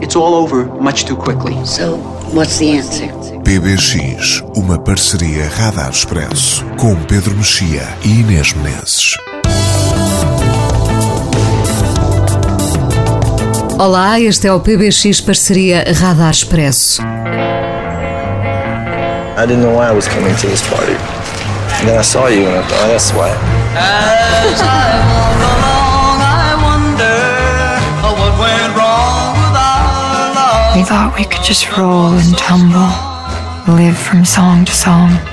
It's all over much too quickly. So, what's the answer? PBX, uma parceria Radar Expresso com Pedro Mexia e Inês Menezes. Olá, este é o PBX parceria Radar Expresso. I didn't know why I was coming to this party. And then I saw you and I thought, oh, that's why. We thought we could just roll and tumble.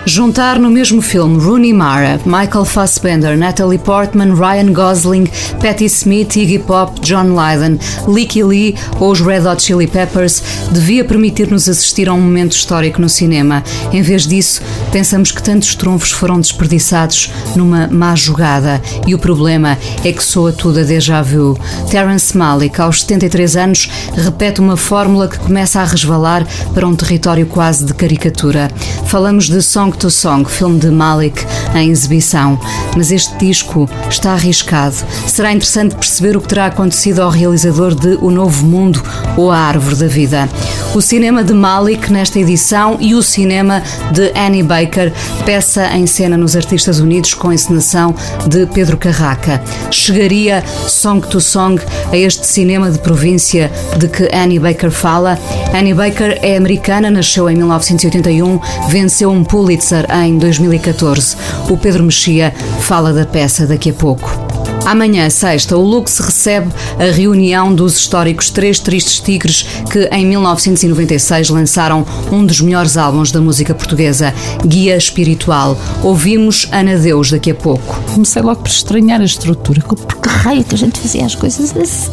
Juntar no mesmo filme Rooney Mara, Michael Fassbender, Natalie Portman, Ryan Gosling, Patti Smith, Iggy Pop, John Lydon, Licky Lee ou os Red Hot Chili Peppers devia permitir-nos assistir a um momento histórico no cinema. Em vez disso, pensamos que tantos trunfos foram desperdiçados numa má jogada e o problema é que soa tudo a déjà vu. Terence Malick, aos 73 anos, repete uma fórmula que começa a resvalar para um território quase de caricatura caricatura. Falamos de Song to Song, filme de Malik em exibição, mas este disco está arriscado. Será interessante perceber o que terá acontecido ao realizador de O Novo Mundo ou A Árvore da Vida. O cinema de Malik nesta edição e o cinema de Annie Baker, peça em cena nos Artistas Unidos com encenação de Pedro Carraca. Chegaria Song to Song a este cinema de província de que Annie Baker fala? Annie Baker é americana, nasceu em 1980 1981, venceu um Pulitzer em 2014. O Pedro Mexia fala da peça daqui a pouco. Amanhã, sexta, o Lux recebe a reunião dos históricos Três Tristes Tigres que em 1996 lançaram um dos melhores álbuns da música portuguesa, Guia Espiritual. Ouvimos Ana Deus daqui a pouco. Comecei logo por estranhar a estrutura. Por que raio que a gente fazia as coisas assim?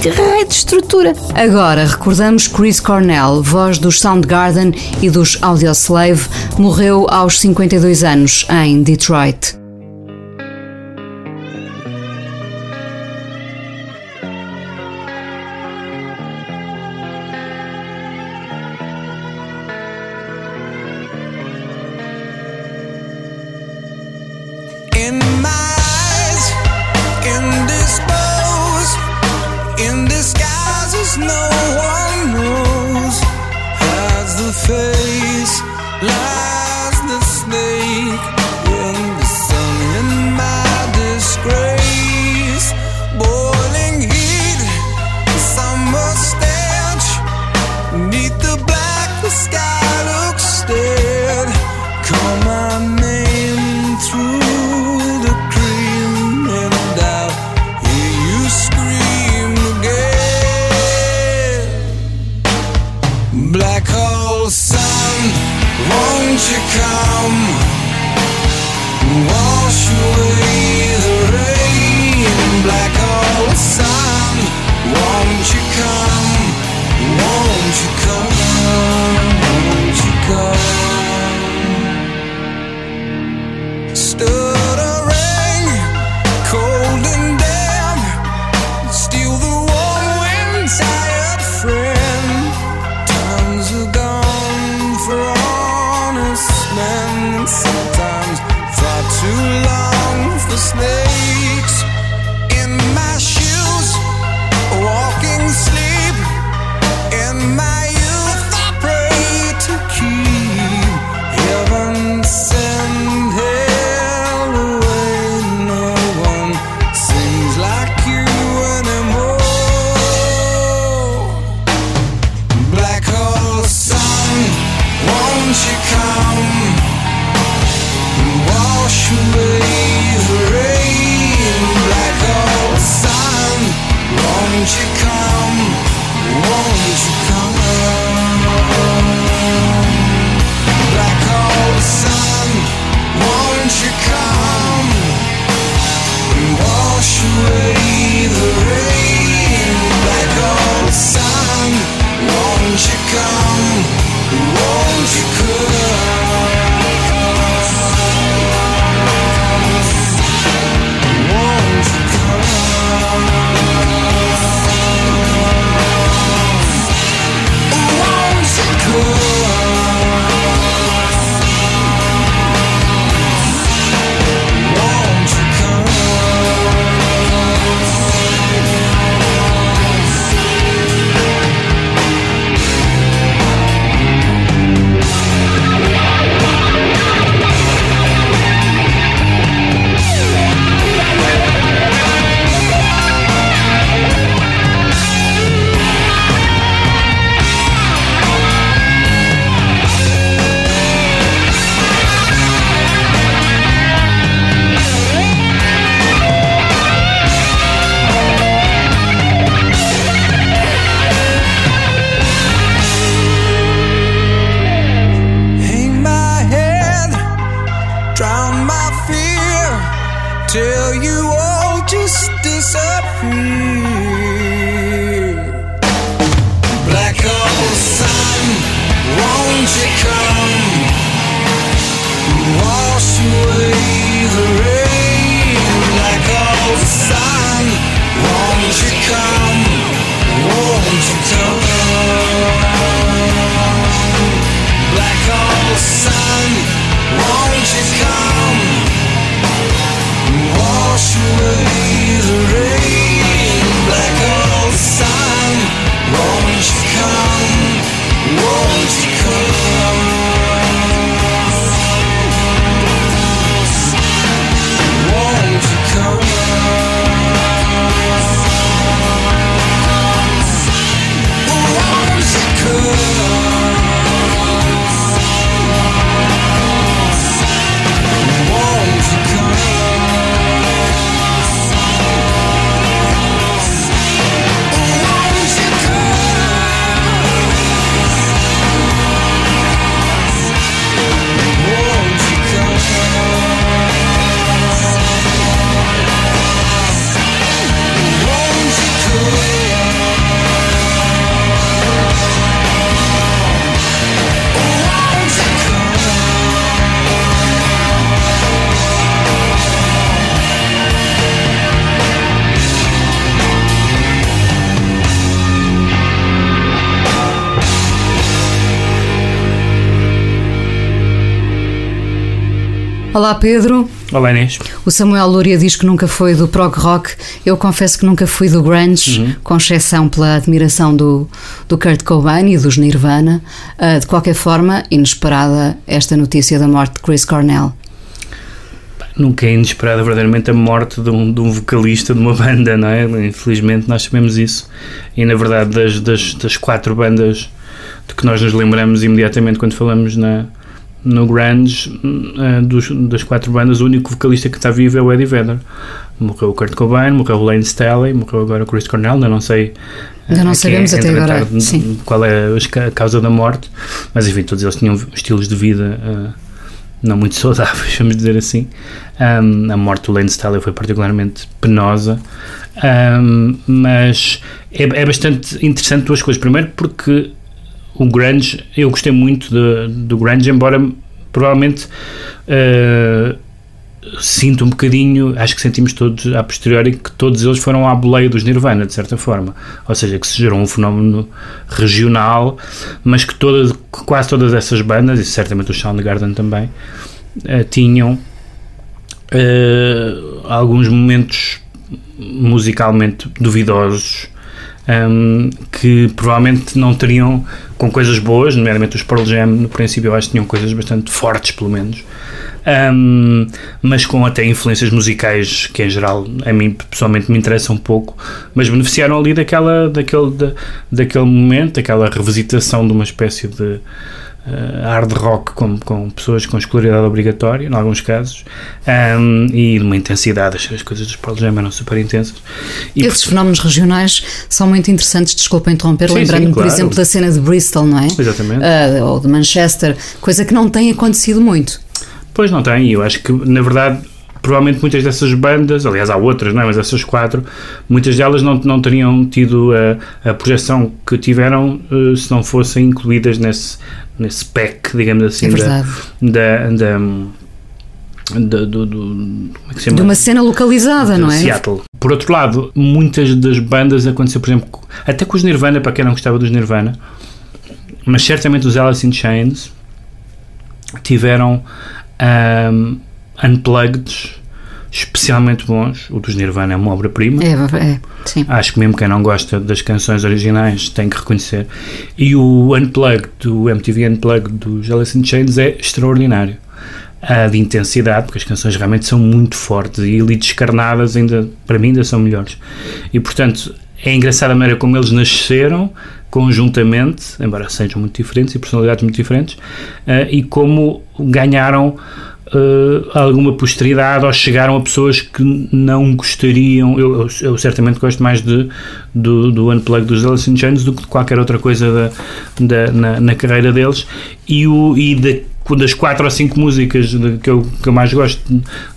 Que raio de estrutura? Agora, recordamos Chris Cornell, voz dos Soundgarden e dos Audioslave, morreu aos 52 anos em Detroit. Olá Pedro. Olá Inês. O Samuel Lúria diz que nunca foi do prog rock. Eu confesso que nunca fui do grunge, Uhum. com exceção pela admiração do, do Kurt Cobain e dos Nirvana. Ah, de qualquer forma, inesperada esta notícia da morte de Chris Cornell. Nunca é inesperada verdadeiramente a morte de um, de um vocalista de uma banda, não é? Infelizmente nós sabemos isso. E na verdade, das, das, das quatro bandas de que nós nos lembramos imediatamente quando falamos na, no grunge, eh, dos, das quatro bandas, o único vocalista que está vivo é o Eddie Vedder. Morreu o Kurt Cobain, morreu o Lane Staley, morreu agora o Chris Cornell, ainda não sei. Ainda não eh, sabemos é, até agora. Qual é a causa da morte, mas enfim, todos eles tinham estilos de vida. eh, não muito saudáveis, vamos dizer assim. Um, a morte do Lane Staley foi particularmente penosa, um, mas é, é bastante interessante duas coisas. Primeiro, porque o grunge, eu gostei muito de, do grunge, embora provavelmente uh, sinto um bocadinho, acho que sentimos todos a posteriori que todos eles foram à boleia dos Nirvana, de certa forma. Ou seja, que se gerou um fenómeno regional, mas que, todas, quase todas essas bandas, e certamente o Soundgarden também, uh, tinham uh, alguns momentos musicalmente duvidosos. Um, que provavelmente não teriam com coisas boas, nomeadamente os Pearl Jam no princípio eu acho que tinham coisas bastante fortes pelo menos. Um, mas com até influências musicais que em geral a mim pessoalmente me interessam um pouco, mas beneficiaram ali daquela, daquele, da, daquele momento, daquela revisitação de uma espécie de uh, hard rock com, com pessoas com escolaridade obrigatória, em alguns casos, um, e de uma intensidade, as, as coisas dos Pearl Jam eram super intensas. E Esses fenómenos regionais são muito interessantes, desculpa interromper, lembrando-me, por claro. exemplo, da cena de Bristol, não é? Exatamente. Uh, ou de Manchester, coisa que não tem acontecido muito. Pois não tem, eu acho que na verdade provavelmente muitas dessas bandas, aliás há outras, não é? mas essas quatro, muitas delas não, não teriam tido a, a projeção que tiveram uh, se não fossem incluídas nesse, nesse pack, digamos assim, é da, da, da, da, do, do, como é que se chama? De uma cena localizada, de não é? Seattle. Por outro lado, muitas das bandas aconteceu, por exemplo, até com os Nirvana, para quem não gostava dos Nirvana, mas certamente os Alice in Chains tiveram um, unplugged especialmente bons. O dos Nirvana é uma obra-prima. É, é, sim. Acho que mesmo quem não gosta das canções originais tem que reconhecer. E o Unplugged, do MTV Unplugged dos Alice in Chains é extraordinário. Uh, de intensidade, porque as canções realmente são muito fortes e ali descarnadas ainda, para mim ainda são melhores. E portanto, é engraçada a maneira como eles nasceram conjuntamente, embora sejam muito diferentes e personalidades muito diferentes, uh, e como ganharam uh, alguma posteridade ou chegaram a pessoas que não gostariam. Eu, eu, eu certamente gosto mais de, do, do Unplugged dos Alice in Chains do que de qualquer outra coisa da, da, na, na carreira deles e, o, e das quatro ou cinco músicas de, que, eu, que eu mais gosto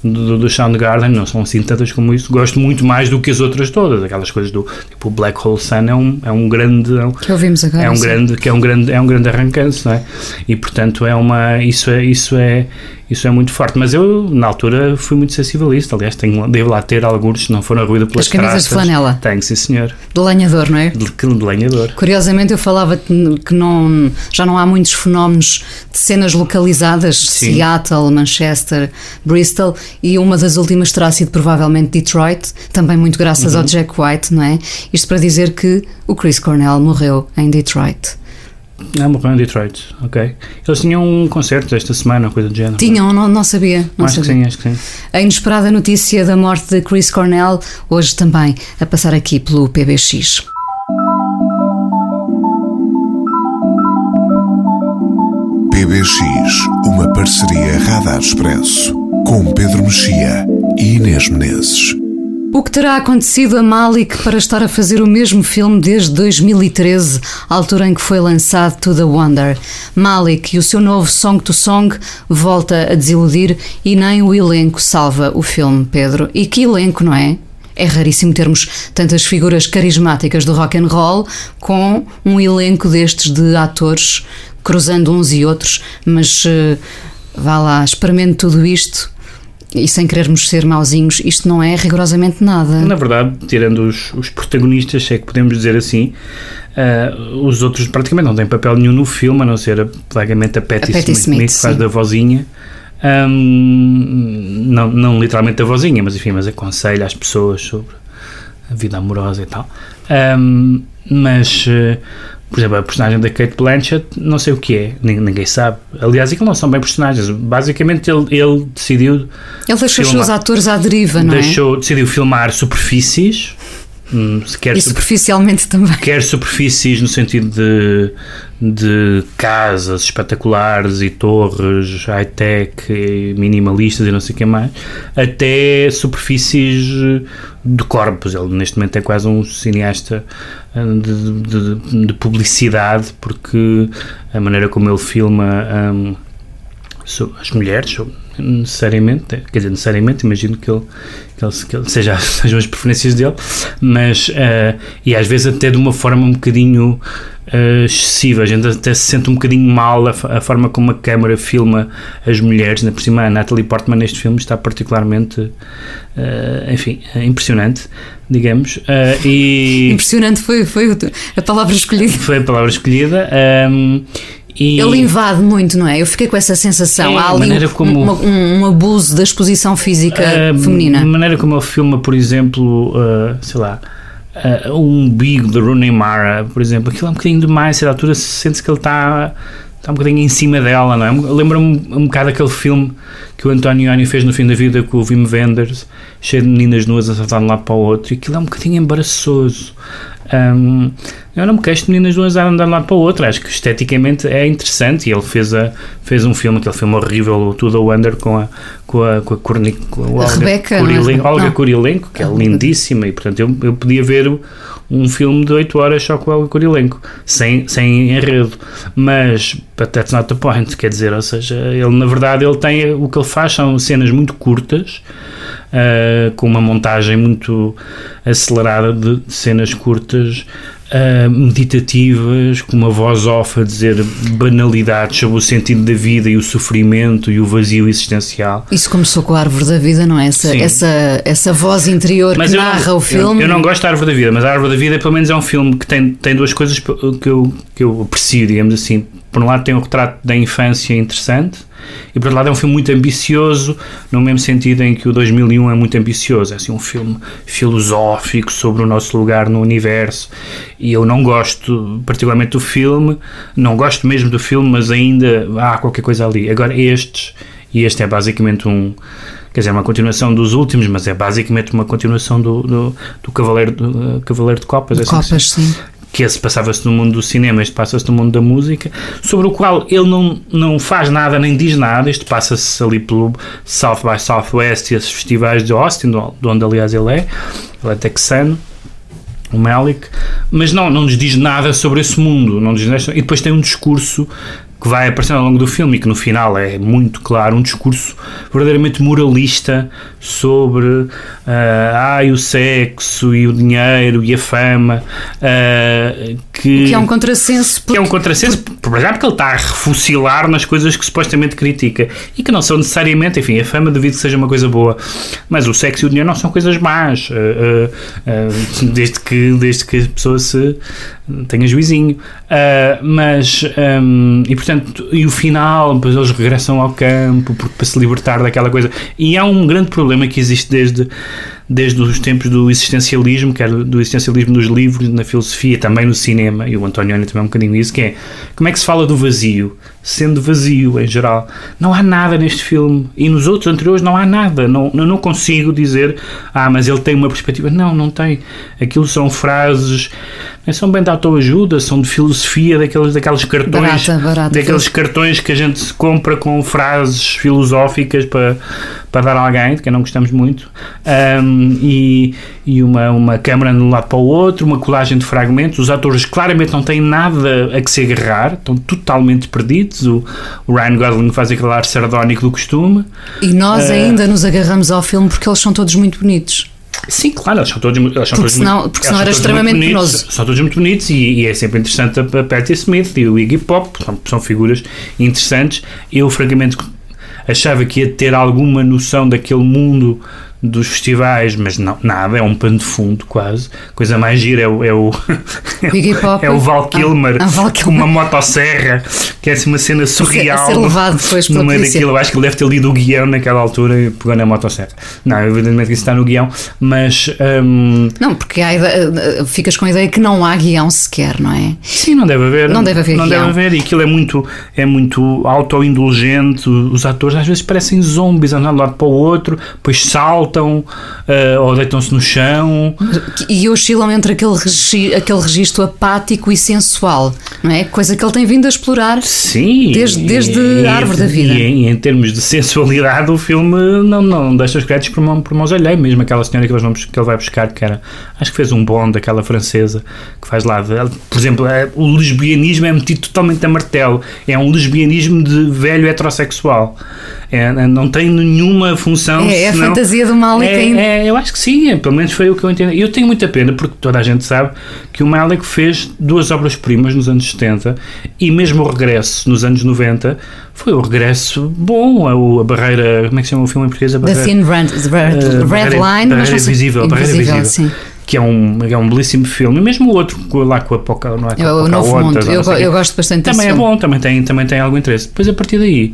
do, do Soundgarden, não são assim tantas como isso, gosto muito mais do que as outras todas, aquelas coisas do tipo Black Hole Sun é um, é um grande é um, que ouvimos agora, é um sim. grande que é um grande é um grande arrancante, não é? E portanto é uma isso é isso é isso é muito forte, mas eu na altura fui muito sensível a isso, aliás tenho, devo lá ter alguns, se não for ruído pelas As camisas traças, de flanela. Tenho, sim senhor. De lenhador, não é? De, de lenhador. Curiosamente eu falava que não, já não há muitos fenómenos de cenas localizadas, Sim. Seattle, Manchester, Bristol, e uma das últimas terá sido provavelmente Detroit, também muito graças Uhum. ao Jack White, não é? Isto para dizer que o Chris Cornell morreu em Detroit. Ah, morreu em Detroit, ok. Eles tinham um concerto esta semana, coisa do género. Tinham, não, não sabia. Não acho sabia. que sim, acho que sim. A inesperada notícia da morte de Chris Cornell, hoje também a passar aqui pelo PBX. PBX, uma parceria Radar Expresso, com Pedro Mexia e Inês Menezes. O que terá acontecido a Malik para estar a fazer o mesmo filme desde 2013, altura em que foi lançado To The Wonder? Malik e o seu novo Song to Song volta a desiludir e nem o elenco salva o filme, Pedro. E que elenco, não é? É raríssimo termos tantas figuras carismáticas do rock and roll com um elenco destes de atores cruzando uns e outros, mas eh, vá lá, experimente tudo isto e sem querermos ser mauzinhos, isto não é rigorosamente nada. Na verdade, tirando os, os protagonistas, se é que podemos dizer assim, ah, os outros praticamente não têm papel nenhum no filme, a não ser vagamente a Patti, A Patti Smith, Smith, que faz sim. da vozinha. Ahm, não, não literalmente a vozinha, mas enfim, mas aconselha as pessoas sobre a vida amorosa e tal. Ahm, mas, eh, por exemplo, a personagem da Kate Blanchett, não sei o que é, nin- ninguém sabe. Aliás, aquilo não são bem personagens. Basicamente, ele, ele decidiu Ele deixou os seus filmar- atores à deriva, não é? deixou, decidiu filmar superfícies, quer E super- superficialmente também. quer superfícies no sentido de, de casas espetaculares e torres high-tech, minimalistas e não sei o que mais, até superfícies de corpos. Ele neste momento é quase um cineasta hum, de, de- de publicidade, porque a maneira como ele filma hum, so- as mulheres, necessariamente, quer dizer, necessariamente, imagino que ele, que ele, que ele seja, sejam as preferências dele, mas, eh, e às vezes até de uma forma um bocadinho eh, excessiva, a gente até se sente um bocadinho mal a, a forma como a câmara filma as mulheres, ainda por cima a Natalie Portman neste filme está particularmente, eh, enfim, impressionante, digamos, e... Impressionante foi, foi a palavra escolhida. Foi a palavra escolhida. ehm, e Ele invade muito, não é? Eu fiquei com essa sensação. É, Há a ali maneira um, como- uma- um- um abuso da exposição física a feminina. maneira como ele filma, por exemplo, uh, sei lá, uh, o umbigo de Rooney Mara, por exemplo, aquilo é um bocadinho demais, a certa altura sente-se que ele está está um bocadinho em cima dela, não é? Lembra-me um bocado aquele filme que o António Ioni fez no fim da vida com o Wim Wenders, cheio de meninas nuas a saltar de um lado para o outro, e aquilo é um bocadinho embaraçoso. Um, eu não me queixo de meninas nuas a andar de um lado para o outro, acho que esteticamente é interessante. E ele fez, a, fez um filme, aquele filme horrível, o The Wonder, com a, com a, com a, Corni, com a Olga, Rebeca, é? Kurilenko, Olga. Kurilenko, que é lindíssima, e portanto eu, eu podia ver um filme de 8 horas só com a Olga Kurilenko, sem, sem enredo. Mas, but that's not the point, quer dizer, ou seja, ele na verdade ele tem, o que ele faz são cenas muito curtas, uh, com uma montagem muito acelerada de cenas curtas, uh, meditativas, com uma voz off a dizer banalidades sobre o sentido da vida e o sofrimento e o vazio existencial. Isso começou com a árvore da vida, não é? Essa, Sim. essa, essa voz interior Mas que narra não, o filme. Eu, eu não gosto da Árvore da Vida, mas a Árvore da Vida pelo menos é um filme que tem, tem duas coisas que eu, que eu aprecio, digamos assim. Por um lado tem um retrato da infância interessante e por outro lado é um filme muito ambicioso, no mesmo sentido em que o 2001 é muito ambicioso. É assim um filme filosófico sobre o nosso lugar no universo e eu não gosto particularmente do filme, não gosto mesmo do filme, mas ainda há qualquer coisa ali. Agora estes, e este é basicamente um quer dizer, é uma continuação dos últimos, mas é basicamente uma continuação do, do, do Cavaleiro, do, uh, Cavaleiro de Copas. é assim Copas, sim. Que esse passava-se no mundo do cinema, este passa-se no mundo da música, sobre o qual ele não, não faz nada nem diz nada. Este passa-se ali pelo South by Southwest e esses festivais de Austin, de onde aliás ele é, ele é texano. O Malik, mas não, não nos diz nada sobre esse mundo. Não diz nada, e depois tem um discurso que vai aparecendo ao longo do filme e que no final é muito claro, um discurso verdadeiramente moralista sobre uh, ai, o sexo e o dinheiro e a fama. Uh, que, que é um contrassenso. Porque, que é um contrassenso, por exemplo, que ele está a refucilar nas coisas que supostamente critica e que não são necessariamente, enfim, a fama devido que seja uma coisa boa, mas o sexo e o dinheiro não são coisas más, uh, desde, que, desde que a pessoa se tenha juizinho. mas, um, e portanto, e o final, depois eles regressam ao campo para se libertar daquela coisa. E há um grande problema que existe desde desde os tempos do existencialismo, quer do existencialismo nos livros, na filosofia, também no cinema, e o Antonioni também é um bocadinho isso, que é como é que se fala do vazio, sendo vazio em geral. Não há nada neste filme, e nos outros anteriores não há nada, não, eu não consigo dizer, ah, mas ele tem uma perspectiva. Não, não tem. Aquilo são frases, não são bem de autoajuda, são de filosofia, daqueles, daqueles cartões, barata, barata, daqueles cartões que a gente compra com frases filosóficas para, para dar a alguém, de quem não gostamos muito. Um, e, e uma, uma câmera de um lado para o outro, uma colagem de fragmentos. Os atores claramente não têm nada a que se agarrar, estão totalmente perdidos. O, o Ryan Gosling faz aquele ar sardónico do costume. E nós uh, ainda nos agarramos ao filme porque eles são todos muito bonitos. Sim, claro, eles são todos, eles são porque todos senão, muito, porque senão era extremamente penoso. São todos muito bonitos e, e, é sempre interessante a, a Patti Smith e o Iggy Pop, são, são figuras interessantes. Eu, francamente, achava que ia ter alguma noção daquele mundo dos festivais, mas não, nada, é um pano de fundo quase. Coisa mais gira é o, é o, é o Val Kilmer ah, ah, com uma motosserra, que é assim uma cena surreal. A ser levado depois no meio daquilo. Acho que ele deve ter lido o guião naquela altura e pegou na motosserra. Não, evidentemente que isso está no guião, mas. Um... Não, porque há, ficas com a ideia que não há guião sequer, não é? Sim, não deve haver. Não deve haver Não guião. deve haver, e aquilo é muito, é muito autoindulgente. Os atores às vezes parecem zombies andando de um lado para o outro, depois saltam saltam uh, ou deitam-se no chão. E oscilam entre aquele, regi aquele registro apático e sensual, não é? Coisa que ele tem vindo a explorar Sim, desde, desde e, a árvore da vida. E em, em, termos de sensualidade, o filme não, não deixa os créditos por, mão, por mãos. Mesmo aquela senhora que, eles vão, que ele vai buscar, que era, acho que fez um bond, aquela francesa, que faz lá, por exemplo, é, o lesbianismo é metido totalmente a martelo. É um lesbianismo de velho heterossexual. É, não tem nenhuma função. É, é senão, a fantasia do Malik é, ainda. É, eu acho que sim, é, pelo menos foi o que eu entendi. Eu tenho muita pena, porque toda a gente sabe que o Malik fez duas obras-primas nos anos 70 e mesmo o regresso nos anos 90 foi o regresso bom. A, a barreira. Como é que se chama o filme em português? A barreira, The Thin Red, red, uh, barreira, Line. Barreira Invisível. Barreira Invisível. Sim que é um, é um belíssimo filme, e mesmo o outro lá com a Poca, não é? Com o Novo Mundo, eu, eu gosto bastante Também é filme. bom, também tem, também tem algum interesse. Depois a partir daí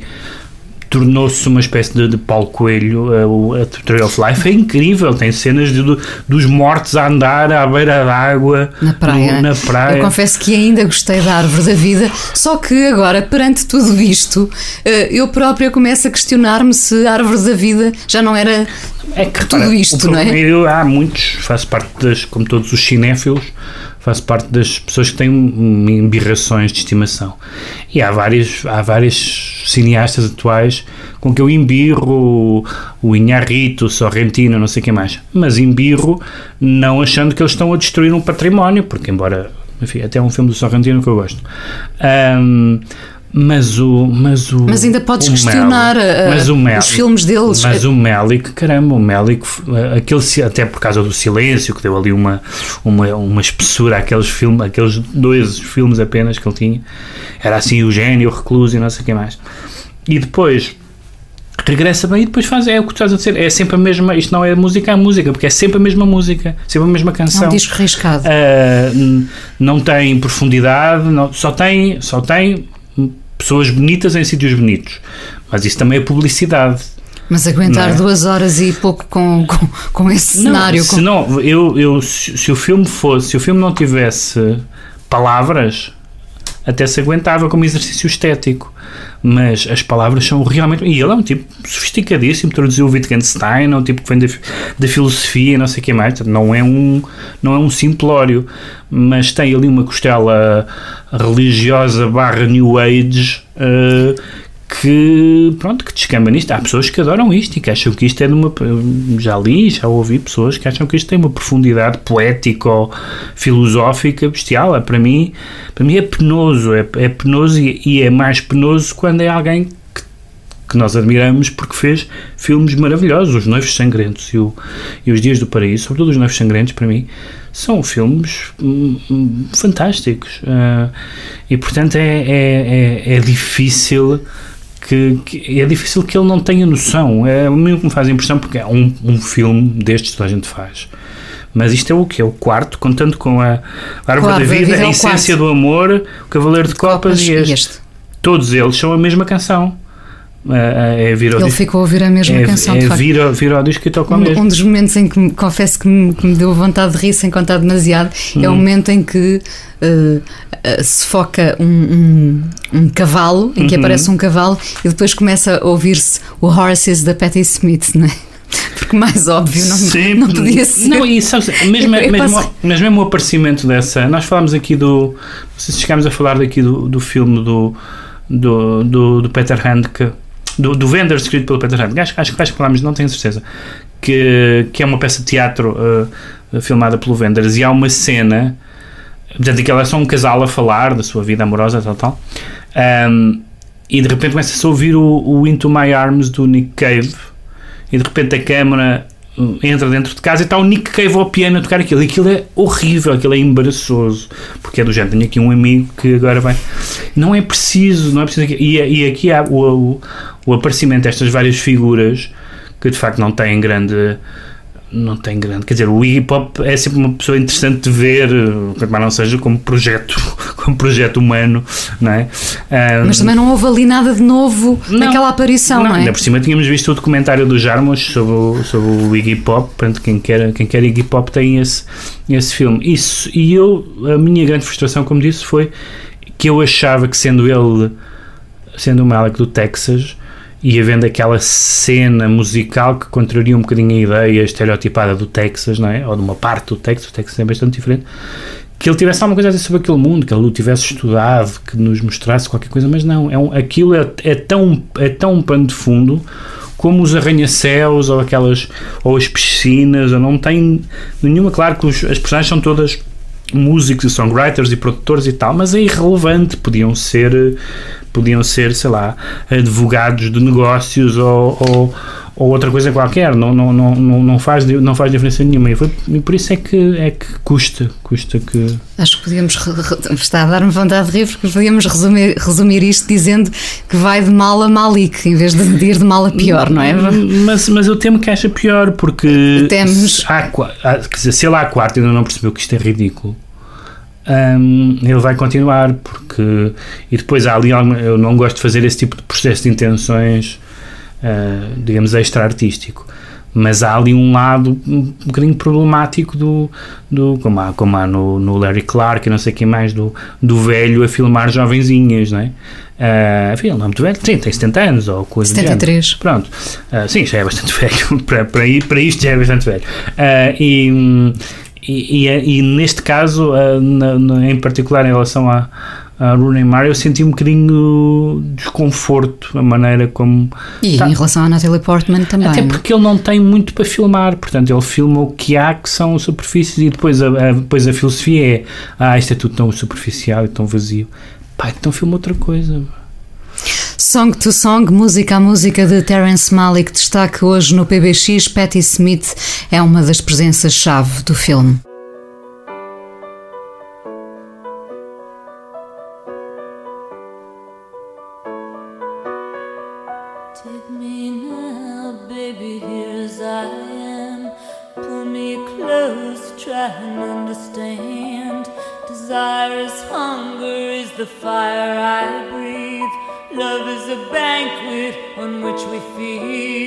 tornou-se uma espécie de, de Paulo Coelho, uh, a Tree of Life é incrível, tem cenas de, dos mortos a andar à beira d'água na praia. No, na praia. Eu confesso que ainda gostei da Árvore da Vida, só que agora, perante tudo isto, uh, eu própria começo a questionar-me se a Árvore da Vida já não era é que, tudo repara, isto, não é? Eu, há muitos, faço parte das, como todos os cinéfilos, faço parte das pessoas que têm embirrações de estimação. E há vários, há vários cineastas atuais com que eu embirro o Inharrito, o Sorrentino, não sei o que mais. Mas embirro não achando que eles estão a destruir um património, porque embora, enfim, até um filme do Sorrentino que eu gosto. Um, mas o. Mas, o, mas ainda podes questionar Mel, uh, os filmes deles. Mas o Melick, caramba, o Melick, aquele, até por causa do silêncio, que deu ali uma, uma, uma espessura àqueles filmes, aqueles dois filmes apenas que ele tinha. Era assim o gênio, o recluso e não sei o que mais. E depois regressa bem e depois faz, é o que tu estás a dizer, é sempre a mesma, isto não é música, é música, porque é sempre a mesma música, sempre a mesma canção. É um disco riscado. Uh, não tem profundidade, não, só tem, só tem pessoas bonitas em sítios bonitos. Mas isso também é publicidade. Mas aguentar é? duas horas e pouco com, com, com esse cenário. Com... se não, eu, eu, se, se, o filme fosse, se o filme não tivesse palavras, até se aguentava como exercício estético. Mas as palavras são realmente. E ele é um tipo sofisticadíssimo, traduziu o Wittgenstein, é um tipo que vem da, da filosofia, não sei o que mais. Não é um, não é um simplório, mas tem ali uma costela religiosa barra New Age. Uh, que, pronto, que descamba nisto. Há pessoas que adoram isto e que acham que isto é de uma. Já li, já ouvi pessoas que acham que isto tem uma profundidade poética ou filosófica bestial. É, para, mim, para mim é penoso. É, é penoso e, e é mais penoso quando é alguém que, nós admiramos porque fez filmes maravilhosos. Os Noivos Sangrentos e, o, e Os Dias do Paraíso, sobretudo Os Noivos Sangrentos, para mim, são filmes hum, hum, fantásticos. Uh, e portanto é, é, é, é difícil que, que, é difícil que ele não tenha noção. É o mesmo que me faz impressão, porque é um, um filme destes que a gente faz. Mas isto é o que? É o quarto, contando com a Árvore da Vida, a Essência do Amor, o Cavaleiro de, de Copas, Copas, e este. este. Todos eles são a mesma canção. É, é vir Ele ficou a ouvir a mesma é, canção. É vir, ao, vir ao disco e toca um, mesmo. Um dos momentos em que me, confesso que me, que me deu vontade de rir sem contar demasiado hum. é o momento em que uh, uh, se foca um, um, um cavalo, em que uhum. aparece um cavalo e depois começa a ouvir-se o Horses da Patti Smith, não é? Porque mais óbvio não, Sim, não podia ser. Não, e sabe, mesmo, eu, eu mesmo, mas mesmo o aparecimento dessa. Nós falámos aqui do. Não sei se chegámos a falar daqui do, do filme do, do, do, do Peter Handke do, do Vender, escrito pelo Peter Hand, acho, acho, acho que falámos, não tenho certeza, que, que é uma peça de teatro uh, filmada pelo Wenders. E há uma cena, portanto, que é só um casal a falar da sua vida amorosa, tal, tal, um, e de repente começa-se a ouvir o, o Into My Arms do Nick Cave, e de repente a câmera entra dentro de casa e está o Nick Cave ao piano a tocar aquilo. E aquilo é horrível, aquilo é embaraçoso, porque é do género. Tenho aqui um amigo que agora vai. Não é preciso, não é preciso. E, e aqui há o, o, o aparecimento destas várias figuras que de facto não têm grande não tem grande. Quer dizer, o Iggy Pop é sempre uma pessoa interessante de ver, mas não seja como projeto, como projeto humano, não é? Um, mas também não houve ali nada de novo não, naquela aparição, não, não é? Ainda por cima tínhamos visto o documentário do Jarmos sobre o, sobre o Iggy Pop, portanto, quem quer, quem quer Iggy Pop tem esse, esse filme. Isso, e eu, a minha grande frustração, como disse, foi que eu achava que sendo ele, sendo o Malik do Texas, e havendo aquela cena musical que contraria um bocadinho a ideia estereotipada do Texas, não é? Ou de uma parte do Texas, o Texas é bastante diferente, que ele tivesse alguma coisa a dizer sobre aquele mundo, que ele o tivesse estudado, que nos mostrasse qualquer coisa, mas não, é um, aquilo é, é, tão, é tão um pano de fundo como os arranha-céus ou aquelas, ou as piscinas, ou não tem nenhuma, claro que os, as personagens são todas músicos e songwriters e produtores e tal, mas é irrelevante, podiam ser podiam ser, sei lá, advogados de negócios ou, ou, ou outra coisa qualquer, não, não, não, não, faz, não faz diferença nenhuma. E, foi, e por isso é que, é que custa, custa que... Acho que podíamos, está a dar-me vontade de rir, porque podíamos resumir, resumir isto dizendo que vai de mal a malik, em vez de ir de mal a pior, não é? Mas, mas eu temo que acha pior, porque... Temos... Há, há, quer dizer, se ele há quarto ainda não percebeu que isto é ridículo, um, ele vai continuar, porque. E depois há ali. Eu não gosto de fazer esse tipo de processo de intenções, uh, digamos, extra-artístico. Mas há ali um lado um bocadinho problemático do. do como há, como há no, no Larry Clark e não sei quem mais, do, do velho a filmar jovenzinhas, não é? Uh, enfim, ele não é muito velho, sim, tem 70 anos ou coisa 73. Pronto. Uh, sim, já é bastante velho. para, para, para isto já é bastante velho. Uh, e e, e, e, neste caso, na, na, em particular em relação a, a Rooney Mara, eu senti um bocadinho desconforto a maneira como. E tá. em relação a Natalie Portman também. Até porque ele não tem muito para filmar, portanto, ele filma o que há, que são superfícies, e depois a, a depois a filosofia é: ah, isto é tudo tão superficial e tão vazio. Pá, então filma outra coisa. Song to Song, música a música de Terence Malick, destaque hoje no PBX. Patti Smith é uma das presenças-chave do filme. The fire I breathe. Love is a banquet on which we feed.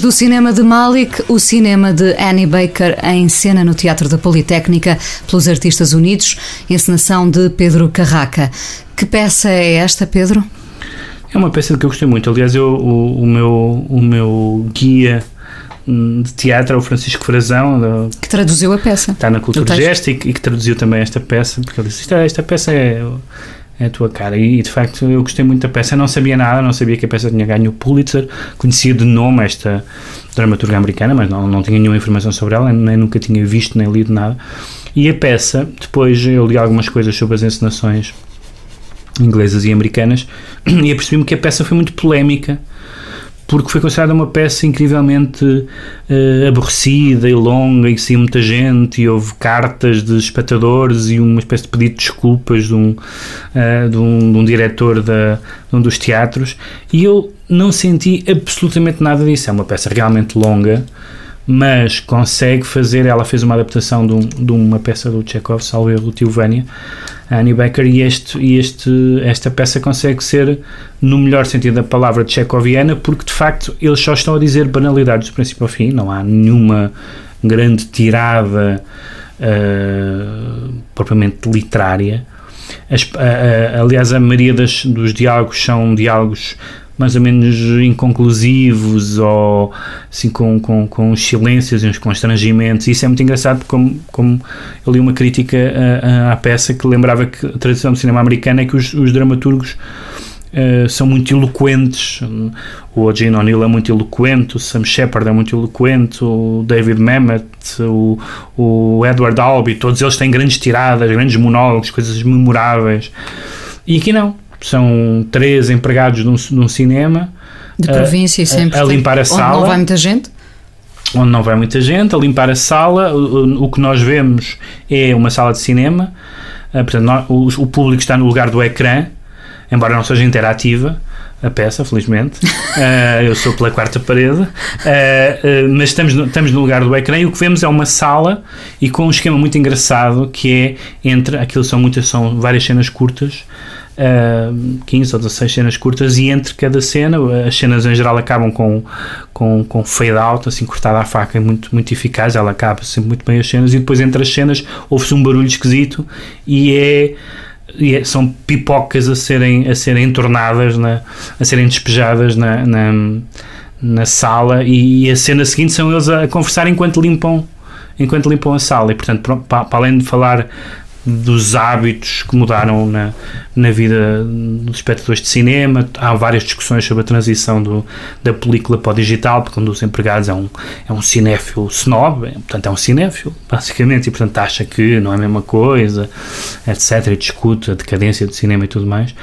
Do cinema de Malik, o cinema de Annie Baker em cena no Teatro da Politécnica pelos Artistas Unidos, encenação de Pedro Carraca. Que peça é esta, Pedro? É uma peça que eu gostei muito. Aliás, eu, o, o meu, o meu guia hum, de teatro é o Francisco Frazão, Que traduziu a peça. está na Cultura. Gesta e, que- e que traduziu também esta peça, porque ele disse: "Esta- esta peça é, é a tua cara. E de facto eu gostei muito da peça. Eu não sabia nada, não sabia que a peça tinha ganho o Pulitzer, conhecia de nome esta dramaturga americana, mas não, não tinha nenhuma informação sobre ela, nem nunca tinha visto nem lido nada. E a peça, depois eu li algumas coisas sobre as encenações inglesas e americanas e apercebi-me que a peça foi muito polémica porque foi considerada uma peça incrivelmente eh, aborrecida e longa e que saiu muita gente e houve cartas de espectadores e uma espécie de pedido de desculpas de um, eh, de um, de um diretor da, de um dos teatros e eu não senti absolutamente nada disso. É uma peça realmente longa, mas consegue fazer. Ela fez uma adaptação de, um- de uma peça do Chekhov, salvo erro, Tio a Annie Becker, e, este, e este, esta peça consegue ser, no melhor sentido da palavra, tchecoviana, porque de facto eles só estão a dizer banalidades do princípio ao fim, não há nenhuma grande tirada eh, propriamente literária. As- a- a- aliás, a maioria das, dos diálogos são diálogos mais ou menos inconclusivos ou assim com, com, com uns silêncios e uns constrangimentos. Isso é muito engraçado, porque como, como eu li uma crítica à, à- peça que lembrava que a tradição do cinema americano é que os, os dramaturgos eh, são muito eloquentes. O Gene O'Neill é muito eloquente, o Sam Shepard é muito eloquente, o David Mamet, o, o Edward Albee, todos eles têm grandes tiradas, grandes monólogos, coisas memoráveis. E aqui não. São três empregados num, num cinema De província e a- sempre. a, tem- limpar a onde sala não vai muita gente. onde não vai muita gente, a limpar a sala. O, o- que nós vemos é uma sala de cinema, eh, portanto, nós- o, o público está no lugar do ecrã, embora não seja interativa a peça, felizmente. Eh, eu sou pela quarta parede, Eh, eh, mas estamos no, estamos no lugar do ecrã e o que vemos é uma sala e com um esquema muito engraçado que é entre aquilo são muitas são várias cenas curtas. Uh, 15 ou 16 cenas curtas e entre cada cena, as cenas em geral acabam com, com, com fade out, assim cortada à faca, é muito, muito eficaz, ela acaba sempre muito bem as cenas e depois entre as cenas ouve-se um barulho esquisito e é, e é- são pipocas a serem, a serem entornadas, na, a serem despejadas na, na, na sala e, a cena seguinte são eles a conversar enquanto limpam enquanto limpam a sala e portanto pro- pa- para além de falar dos hábitos que mudaram na, na vida dos espectadores de cinema. Há várias discussões sobre a transição do, da película para o digital, porque um dos empregados é um, é um cinéfilo snob, é, portanto é um cinéfilo, basicamente, e portanto acha que não é a mesma coisa, etc. E discute a decadência do cinema e tudo mais.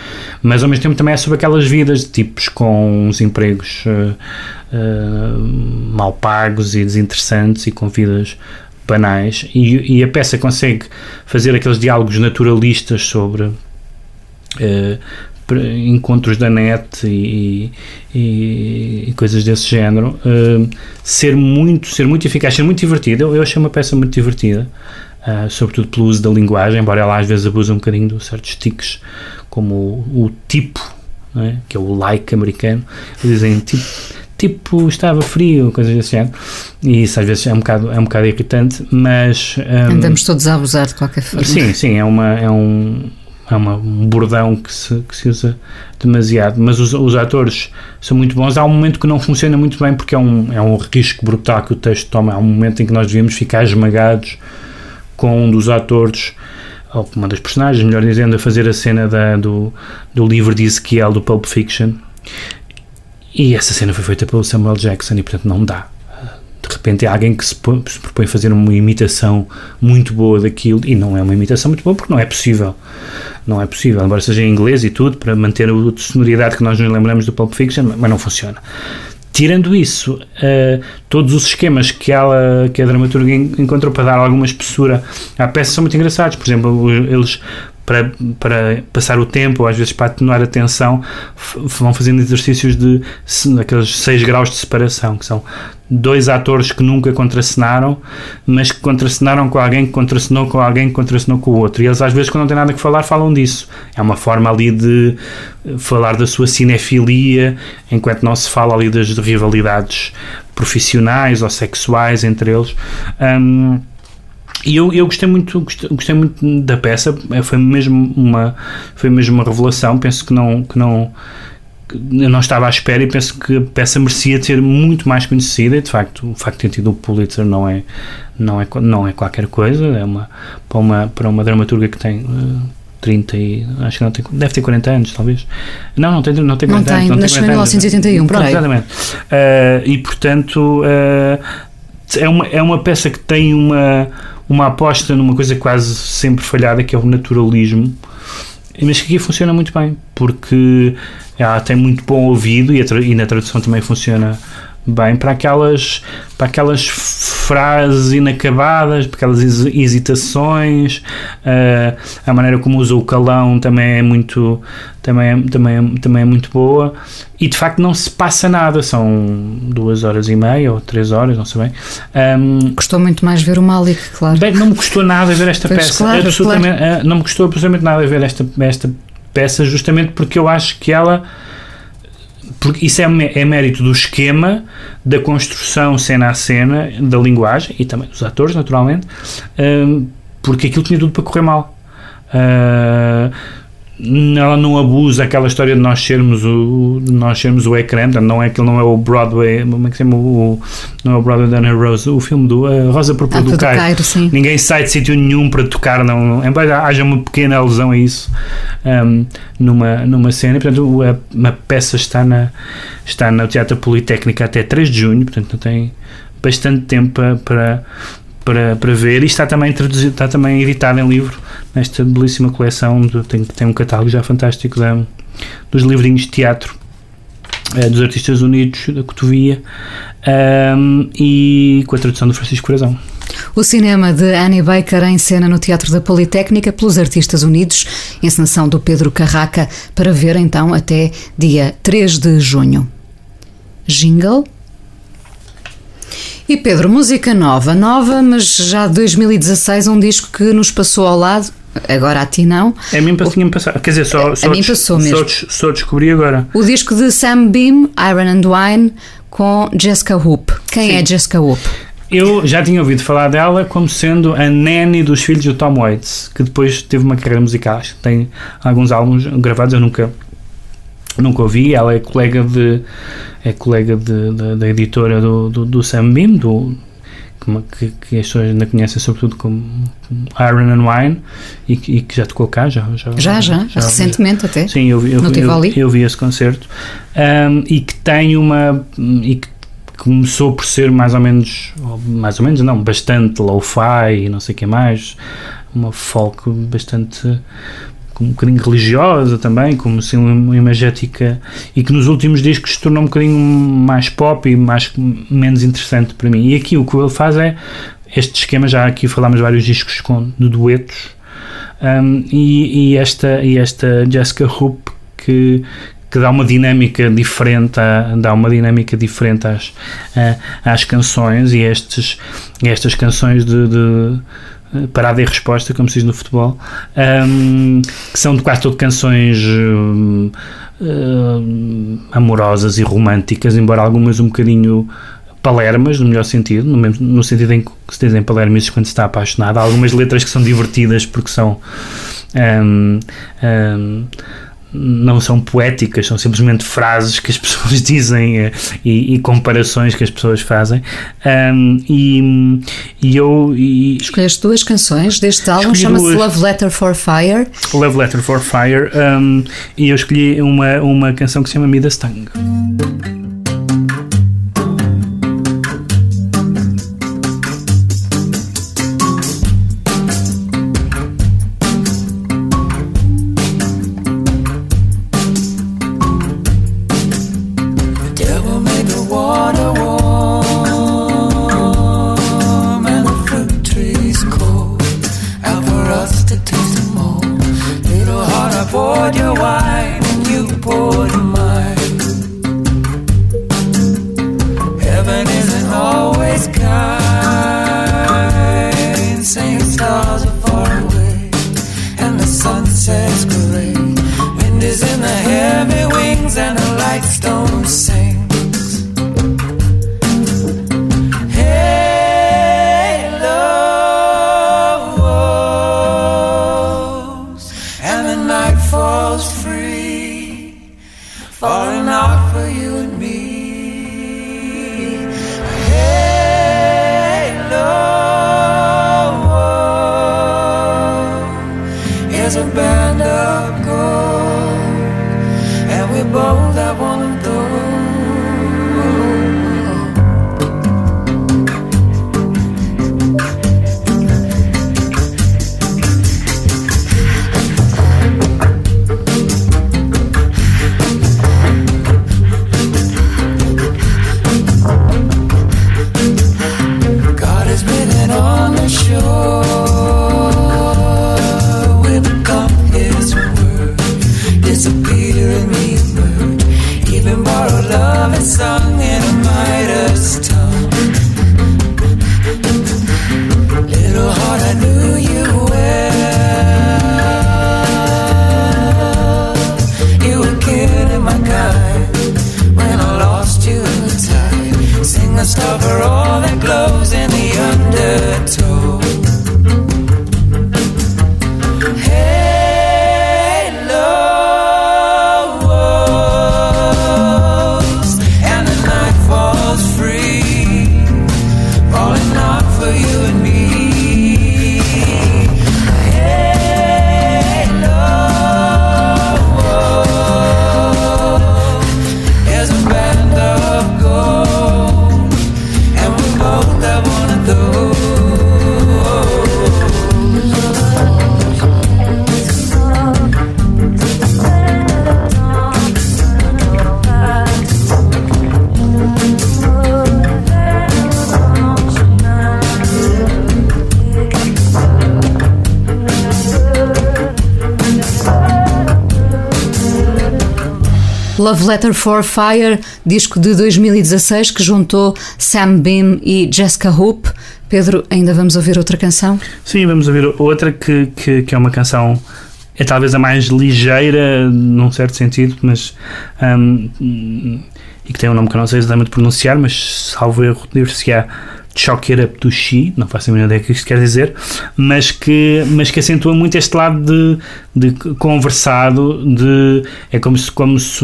Mas ao mesmo tempo também é sobre aquelas vidas de tipos com uns empregos. Uh, Uh, mal pagos e desinteressantes e com vidas banais e, e, a peça consegue fazer aqueles diálogos naturalistas sobre uh, encontros da net e, e, e, coisas desse género. Uh, ser muito ser muito eficaz ser muito divertida eu, eu achei uma peça muito divertida uh, sobretudo pelo uso da linguagem embora ela às vezes abuse um bocadinho de certos tiques como o, o tipo é? que é o like americano. Dizem tipo tipo estava frio, coisas desse género. E isso às vezes é um bocado, é um bocado irritante, mas. Um, Andamos todos a abusar de qualquer forma. Sim, sim, é, uma, é, um, é uma, um bordão que se, que se usa demasiado. Mas os, os atores são muito bons. Há um momento que não funciona muito bem porque é um, é um risco brutal que o texto toma. Há um momento em que nós devíamos ficar esmagados com um dos atores ou uma das personagens, melhor dizendo, a fazer a cena da, do, do livro de Ezequiel do Pulp Fiction e essa cena foi feita pelo Samuel Jackson e, portanto, não dá. De repente é alguém que se, se propõe a fazer uma imitação muito boa daquilo e não é uma imitação muito boa porque não é possível. Não é possível, embora seja em inglês e tudo, para manter a sonoridade que nós nos lembramos do Pulp Fiction, mas não funciona. Tirando isso, uh, todos os esquemas que, ela, que a dramaturga encontrou para dar alguma espessura à peça são muito engraçados. Por exemplo, eles para, para passar o tempo, ou às vezes para atenuar a tensão, vão fazendo exercícios de aqueles 6 graus de separação, que são dois atores que nunca contracenaram, mas que contracenaram com alguém que contracenou com alguém que contracenou com o outro. E eles, às vezes, quando não têm nada que falar, falam disso. É uma forma ali de falar da sua cinefilia, enquanto não se fala ali das rivalidades profissionais ou sexuais entre eles. Um, e eu, eu gostei muito gostei, gostei, muito da peça. Foi mesmo uma foi mesmo uma revelação. Penso que não que não eu não estava à espera e penso que a peça merecia ser muito mais conhecida. E de facto o facto de ter tido o Pulitzer não é não é não é qualquer coisa. É uma para uma para uma dramaturga que tem uh, 30 e acho que não tem deve ter 40 anos talvez. Não não tem não tem 40 não tem, anos não nasceu em 1981 pronto, exatamente. Uh, e portanto uh, é uma é uma peça que tem uma uma aposta numa coisa quase sempre falhada que é o naturalismo. Mas que aqui funciona muito bem porque ela tem muito bom ouvido e, e na tradução também funciona bem para aquelas para aquelas frases inacabadas aquelas hesitações uh, a maneira como usa o calão também é muito também é, também é, também é muito boa. E de facto não se passa nada. São duas horas e meia ou três horas não sei bem. Um, custou muito mais ver o Malik claro. Bem, não me custou nada ver esta pois peça. claro, absolutamente claro. Uh, não me custou absolutamente nada ver esta, esta peça justamente porque eu acho que ela porque isso é, é mérito do esquema, da construção cena a cena, da linguagem e também dos atores, naturalmente, um, porque aquilo tinha tudo para correr mal. Uh, ela não abusa aquela história de nós sermos o, de nós sermos o ecrã, não é que não é o Broadway, como é que se chama o, não é o Broadway da Ana Rose, o filme do uh, Rosa Púrpura Ah, do do Cairo. Cairo, sim. Ninguém sai de sítio nenhum para tocar, não, embora haja uma pequena alusão a isso um, numa, numa cena, portanto a, a peça está, na, está no Teatro Politécnico até 3 de junho, portanto não tem bastante tempo para para, para ver e está também traduzido, está também editado em livro nesta belíssima coleção de, tem, tem um catálogo já fantástico da, dos livrinhos de teatro eh, dos Artistas Unidos da Cotovia um, e com a tradução do Francisco Corazão. O cinema de Annie Baker em cena no Teatro da Politécnica pelos Artistas Unidos, encenação do Pedro Carraca, para ver então até dia 3 de junho. Jingle. E Pedro, música nova, nova, mas já de 2016, um disco que nos passou ao lado, agora a ti não. A mim tinha-me passado, quer dizer, só, A só, mim des- passou mesmo. Só, des- só descobri agora. O disco de Sam Beam, Iron and Wine, com Jessica Hoop. Quem Sim. é Jessica Hoop? Eu já tinha ouvido falar dela como sendo a nanny dos filhos do Tom Waits, que depois teve uma carreira musical. Acho que tem alguns álbuns gravados, eu nunca, nunca ouvi. Ela é colega de é colega de, de- da editora do, do, do Sam Beam, do, que, que as pessoas ainda conhecem sobretudo como Iron and Wine e, que- e que já tocou cá já já, Já, já, recentemente até. sim eu, vi- eu, eu, eu vi esse concerto. Ahm, e que tem uma e que começou por ser mais ou menos mais ou menos não bastante lo-fi e não sei o que mais uma folk bastante um bocadinho religiosa também, como assim uma imagética e que nos últimos discos se tornou um bocadinho mais pop e mais, menos interessante para mim. E aqui o que ele faz é este esquema, já aqui falámos vários discos com, de duetos, um, e, e esta, e esta Jessica Hoop que, que dá uma dinâmica diferente, a- dá uma dinâmica diferente às, a- às canções e estes, estas canções de, de parada e resposta, como se diz no futebol, um, que são de quase todo canções um, um, amorosas e românticas, embora algumas um bocadinho palermas, no melhor sentido, no, mesmo, no sentido em que se dizem palermas quando se está apaixonado. Há algumas letras que são divertidas porque são. Não são poéticas, são simplesmente frases que as pessoas dizem eh, e, e comparações que as pessoas fazem. Um, e, e eu. E, Escolheste duas canções deste álbum, chama-se duas. Love Letter for Fire. Love Letter for Fire um, e eu escolhi uma, uma canção que se chama Me the Sing the Love Letter for Fire, disco de 2016 que juntou Sam Beam e Jessica Hope. Pedro, ainda vamos ouvir outra canção? Sim, vamos ouvir outra que, que, que é uma canção, é talvez a mais ligeira, num certo sentido, mas. um, e que tem um nome que eu não sei exatamente pronunciar, mas salvo erro, dir-se-á To She, não faço a mínima ideia do que isto quer dizer, mas que, mas que acentua muito este lado de, de conversado, de, é como se, como, se,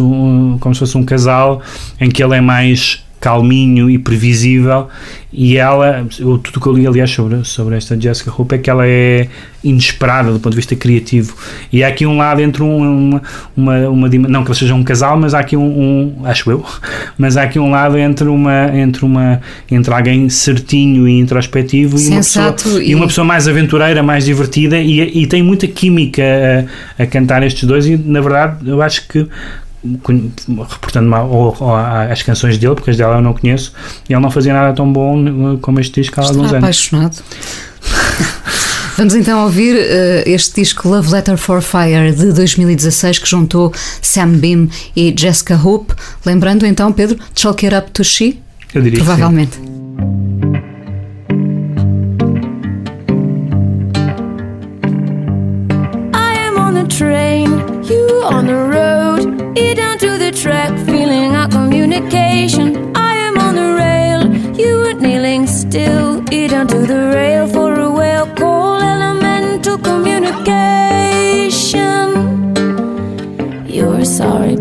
como se fosse um casal em que ele é mais calminho e previsível. E ela, eu, tudo que eu li aliás sobre, sobre esta Jessica Hope é que ela é inesperada do ponto de vista criativo. E há aqui um lado entre um, uma, uma, uma não que eles sejam um casal mas há aqui um, um, acho eu mas há aqui um lado entre uma entre uma entre alguém certinho e introspectivo e uma, pessoa, e... e uma pessoa mais aventureira mais divertida e, e tem muita química a, a cantar estes dois. E na verdade eu acho que reportando ou, ou as canções dele, porque as dela eu não conheço, e ele não fazia nada tão bom como este disco há Está alguns apaixonado. anos. Vamos então ouvir uh, este disco Love Letter for Fire de 2016 que juntou Sam Beam e Jessica Hope. Lembrando então, Pedro, Chalk It Up to She? Eu diria Provavelmente. Que sim. train, you on the road, track, feeling our communication. I am on the rail, you are kneeling still, e down to the rail for a whale call, elemental communication. You're sorry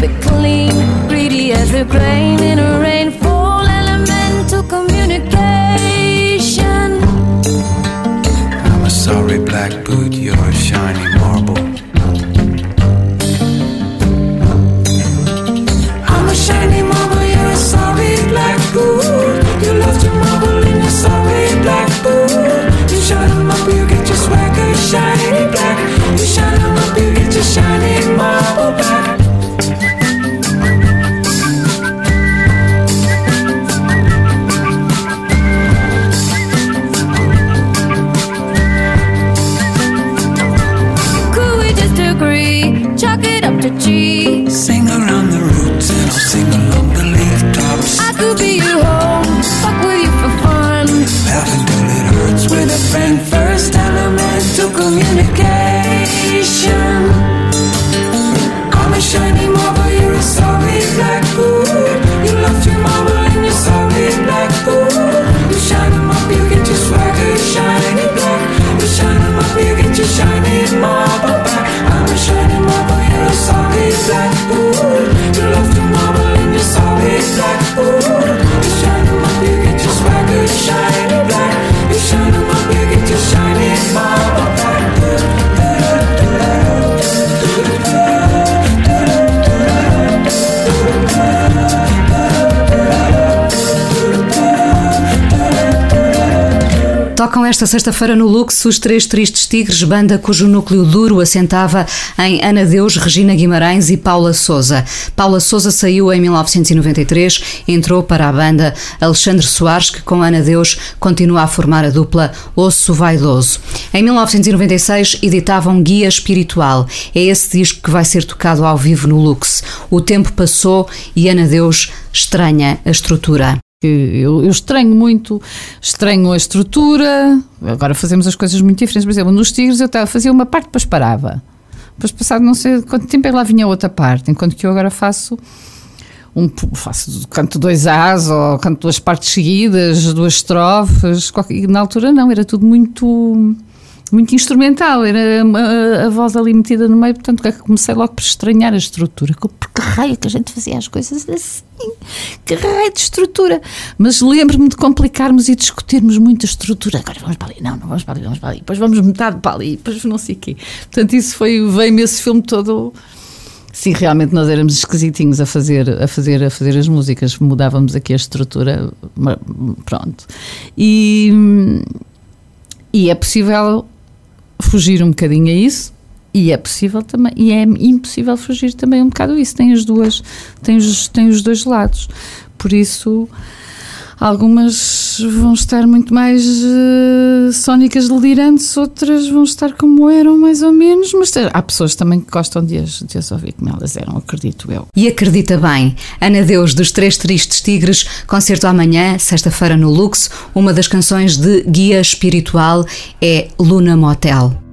keep it clean, greedy as the grain in a rainfall, elemental communication. I'm a sorry black boot, esta sexta-feira no Lux os Três Tristes Tigres, banda cujo núcleo duro assentava em Ana Deus, Regina Guimarães e Paula Souza. Paula Souza saiu em 1993, entrou para a banda Alexandre Soares, que com Ana Deus continua a formar a dupla Osso Vaidoso. Em 1996 editavam Guia Espiritual. É esse disco que vai ser tocado ao vivo no Lux. O tempo passou e Ana Deus estranha a estrutura. Eu, eu, estranho muito, estranho a estrutura. Agora fazemos as coisas muito diferentes. Por exemplo, nos Tigres eu fazia uma parte, depois parava. Depois, passado não sei quanto tempo, lá vinha outra parte. Enquanto que eu agora faço um faço canto dois As ou canto duas partes seguidas, duas estrofes. Qualquer, na altura não, era tudo muito muito instrumental, era a, a, voz ali metida no meio, portanto comecei logo por estranhar a estrutura, porque raio que a gente fazia as coisas assim, que raio de estrutura, mas lembro-me de complicarmos e discutirmos muito a estrutura, agora vamos para ali, não, não vamos para ali, vamos para ali, depois vamos metade para ali, depois não sei o quê, portanto isso foi, veio-me esse filme todo... Sim, realmente nós éramos esquisitinhos a fazer, a fazer, a fazer as músicas, mudávamos aqui a estrutura, pronto. E, e é possível fugir um bocadinho a isso e é possível também e é impossível fugir também um bocado a isso. Tem as duas tem os, tem os dois lados. Por isso algumas vão estar muito mais uh, sónicas delirantes outras vão estar como eram mais ou menos mas há pessoas também que gostam de as, de as ouvir como elas eram acredito eu. E acredita bem. Ana Deus dos Três Tristes Tigres concerto amanhã sexta-feira no Lux uma das canções de guia espiritual é Luna Motel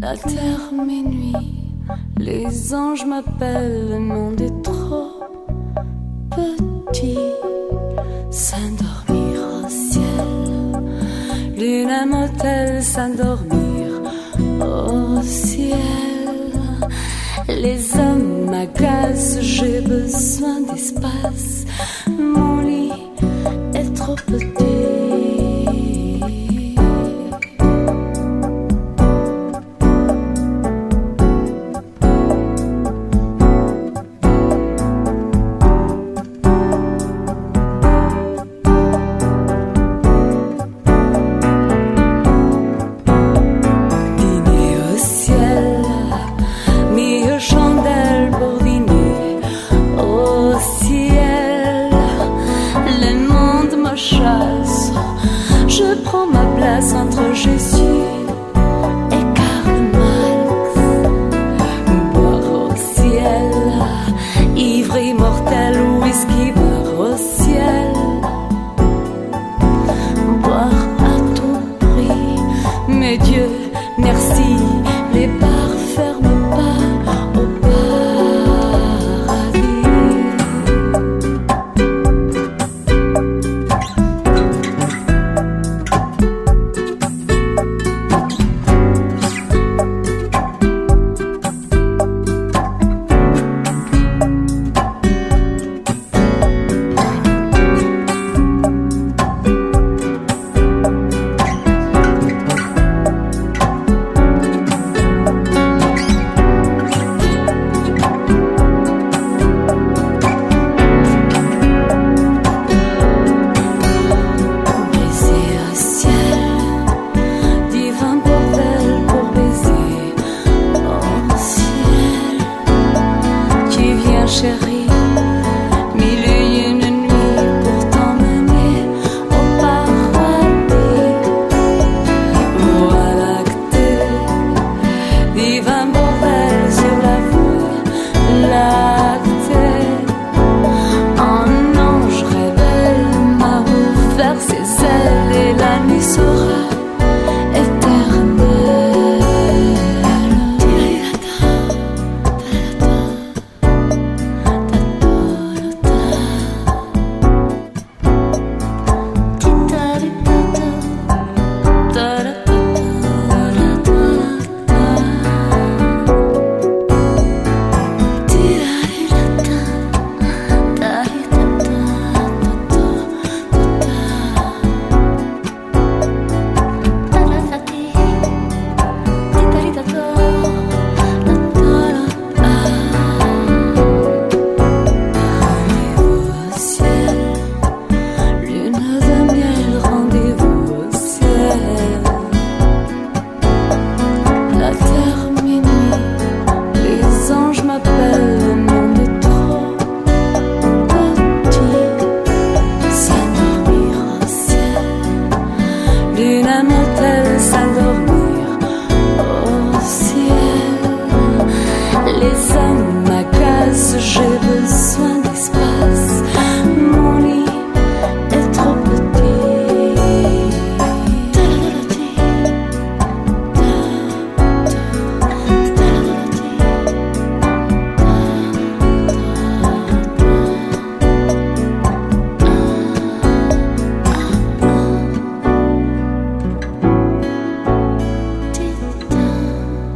La terre m'énuit, les anges m'appellent, le monde est trop petit. S'endormir au ciel, lune à motel, s'endormir au ciel. Les hommes m'agacent, j'ai besoin d'espace, mon lit est trop petit.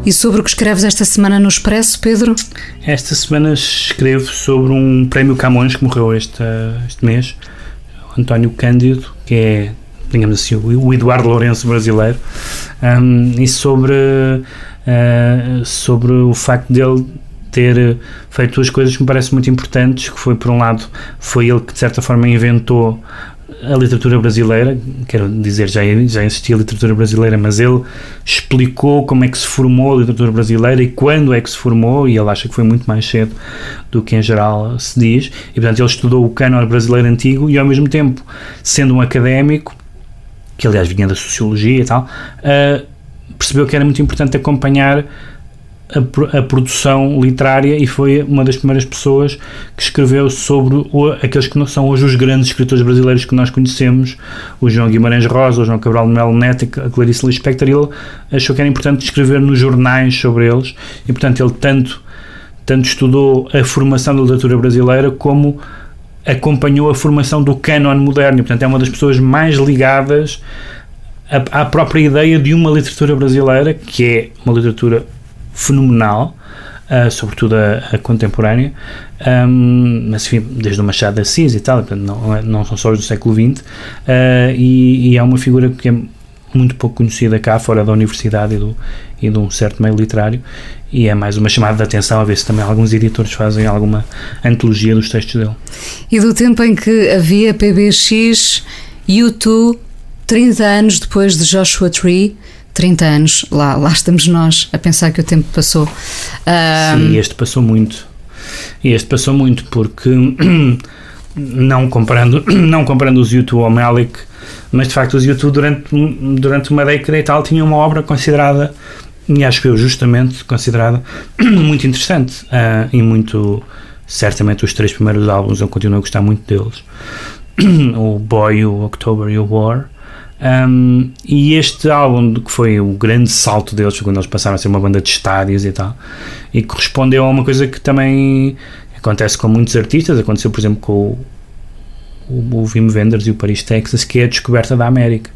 E sobre o que escreves esta semana no Expresso, Pedro? Esta semana escrevo sobre um prémio Camões que morreu este, este mês, António Cândido, que é, digamos assim, o Eduardo Lourenço brasileiro, um, e sobre, uh, sobre o facto dele ter feito duas coisas que me parecem muito importantes, que foi, por um lado, foi ele que, de certa forma, inventou a literatura brasileira, quero dizer, já, já existia a literatura brasileira, mas ele explicou como é que se formou a literatura brasileira e quando é que se formou, e ele acha que foi muito mais cedo do que em geral se diz, e portanto ele estudou o cânon brasileiro antigo e ao mesmo tempo, sendo um académico, que aliás vinha da sociologia e tal, uh, percebeu que era muito importante acompanhar a, a produção literária e foi uma das primeiras pessoas que escreveu sobre o- aqueles que são hoje os grandes escritores brasileiros que nós conhecemos, o João Guimarães Rosa, o João Cabral Melo Neto, a Clarice Lispector, ele achou que era importante escrever nos jornais sobre eles e, portanto, ele tanto, tanto estudou a formação da literatura brasileira como acompanhou a formação do cânon moderno, e, portanto, é uma das pessoas mais ligadas à própria ideia de uma literatura brasileira, que é uma literatura fenomenal, ah, sobretudo a, a contemporânea, ahm, mas enfim, desde o Machado de Assis e tal, não, é- não são só os do século XX, ah, e, e é uma figura que é muito pouco conhecida cá, fora da universidade e, do, e de um certo meio literário, e é mais uma chamada de atenção a ver se também alguns editores fazem alguma antologia dos textos dele. E do tempo em que havia PBX, U2, 30 anos depois de Joshua Tree, 30 anos, lá, lá estamos nós a pensar que o tempo passou. Ah, Sim, este passou muito. Este passou muito porque não comparando, não comparando os YouTube ao Malik, mas de facto os YouTube durante, um- durante uma década e tal tinham uma obra considerada, e acho que eu justamente considerada muito interessante ah, e muito certamente os três primeiros álbuns eu continuo a gostar muito deles o Boy, o October e o War Um, e este álbum, que foi o grande salto deles, quando eles passaram a ser uma banda de estádios e tal, e correspondeu a uma coisa que também acontece com muitos artistas, aconteceu por exemplo com o, o, o Wenders e o Paris, Texas, que é a descoberta da América,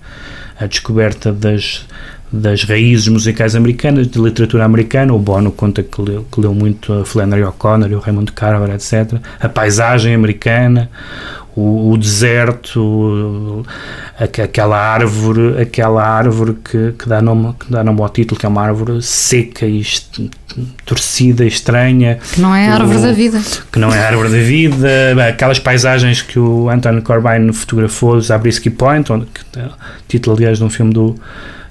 a descoberta das, das raízes musicais americanas, de literatura americana. O Bono conta que leu, que leu muito a Flannery O'Connor e o Raymond Carver, etc. A paisagem americana, o, o deserto, o- aquela árvore, aquela árvore que, que, dá nome, que dá nome ao título, que é uma árvore seca e torcida, estranha. que não é a árvore O- da vida. que não é a árvore da vida, aquelas paisagens que o Anton Corbijn fotografou, Zabriskie Point, onde, que, título aliás de um filme do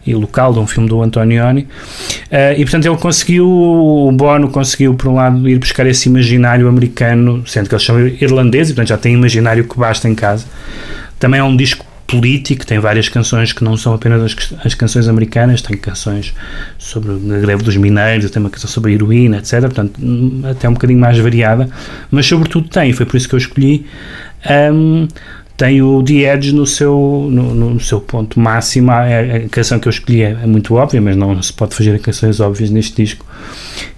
e local de um filme do Antonioni Eh, e portanto ele conseguiu o Bono conseguiu por um lado ir buscar esse imaginário americano sendo que eles são irlandeses e portanto já tem imaginário que basta em casa também é um disco político, tem várias canções que não são apenas as, as canções americanas, tem canções sobre a greve dos mineiros, tem uma canção sobre a heroína, etc. Portanto, hum, até um bocadinho mais variada, mas sobretudo tem, foi por isso que eu escolhi. hum, tem o The Edge no seu, no, no seu ponto máximo. A, a canção que eu escolhi é, é muito óbvia, mas não se pode fazer canções óbvias neste disco,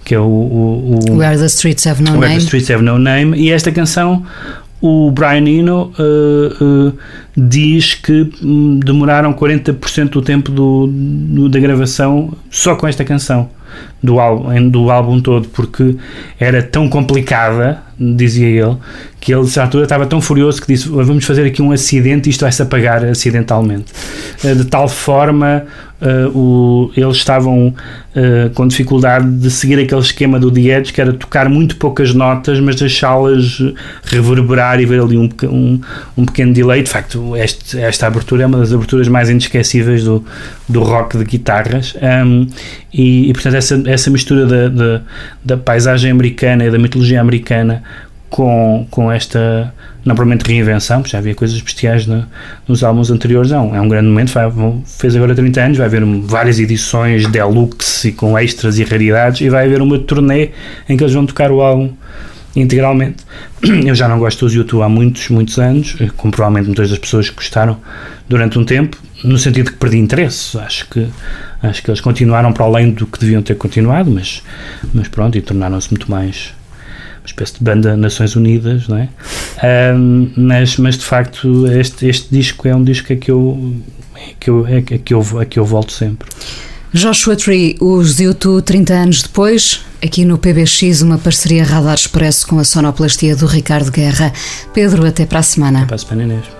que é o, o, o Where the Streets Have No Where Name. the Streets Have No Name. E esta canção, o Brian Eno uh, uh, diz que hum, demoraram 40% do tempo do, do- da gravação só com esta canção. Do álbum, do álbum todo, porque era tão complicada, dizia ele, que ele, à altura, estava tão furioso que disse: Vamos fazer aqui um acidente e isto vai-se apagar acidentalmente. Eh, De tal forma, eh, o- eles estavam eh, com dificuldade de seguir aquele esquema do Edge, que era tocar muito poucas notas, mas deixá-las reverberar e ver ali um, um, um pequeno delay. De facto, este- esta abertura é uma das aberturas mais inesquecíveis do, do rock de guitarras. Um, e, e, portanto, essa, essa mistura da, da, da paisagem americana e da mitologia americana com, com esta, não propriamente reinvenção, porque já havia coisas bestiais no- nos álbuns anteriores, um, é um grande momento, vai- fez agora 30 anos, vai haver várias edições deluxe e com extras e raridades, e vai haver uma turnê em que eles vão tocar o álbum integralmente. Eu já não gosto dos YouTube há muitos, muitos anos, eh, como provavelmente muitas das pessoas que gostaram durante um tempo, no sentido que perdi interesse. Acho que, acho que eles continuaram para além do que deviam ter continuado, mas, mas pronto, e tornaram-se muito mais uma espécie de banda Nações Unidas, não é? Mas, mas de facto, este, este disco é um disco a que eu, a que eu, a que eu, a que eu volto sempre. Joshua Tree, os YouTube 30 anos depois, aqui no PBX, uma parceria Radar Expresso com a sonoplastia do Ricardo Guerra. Pedro, até para a semana. Para a semana, Inês.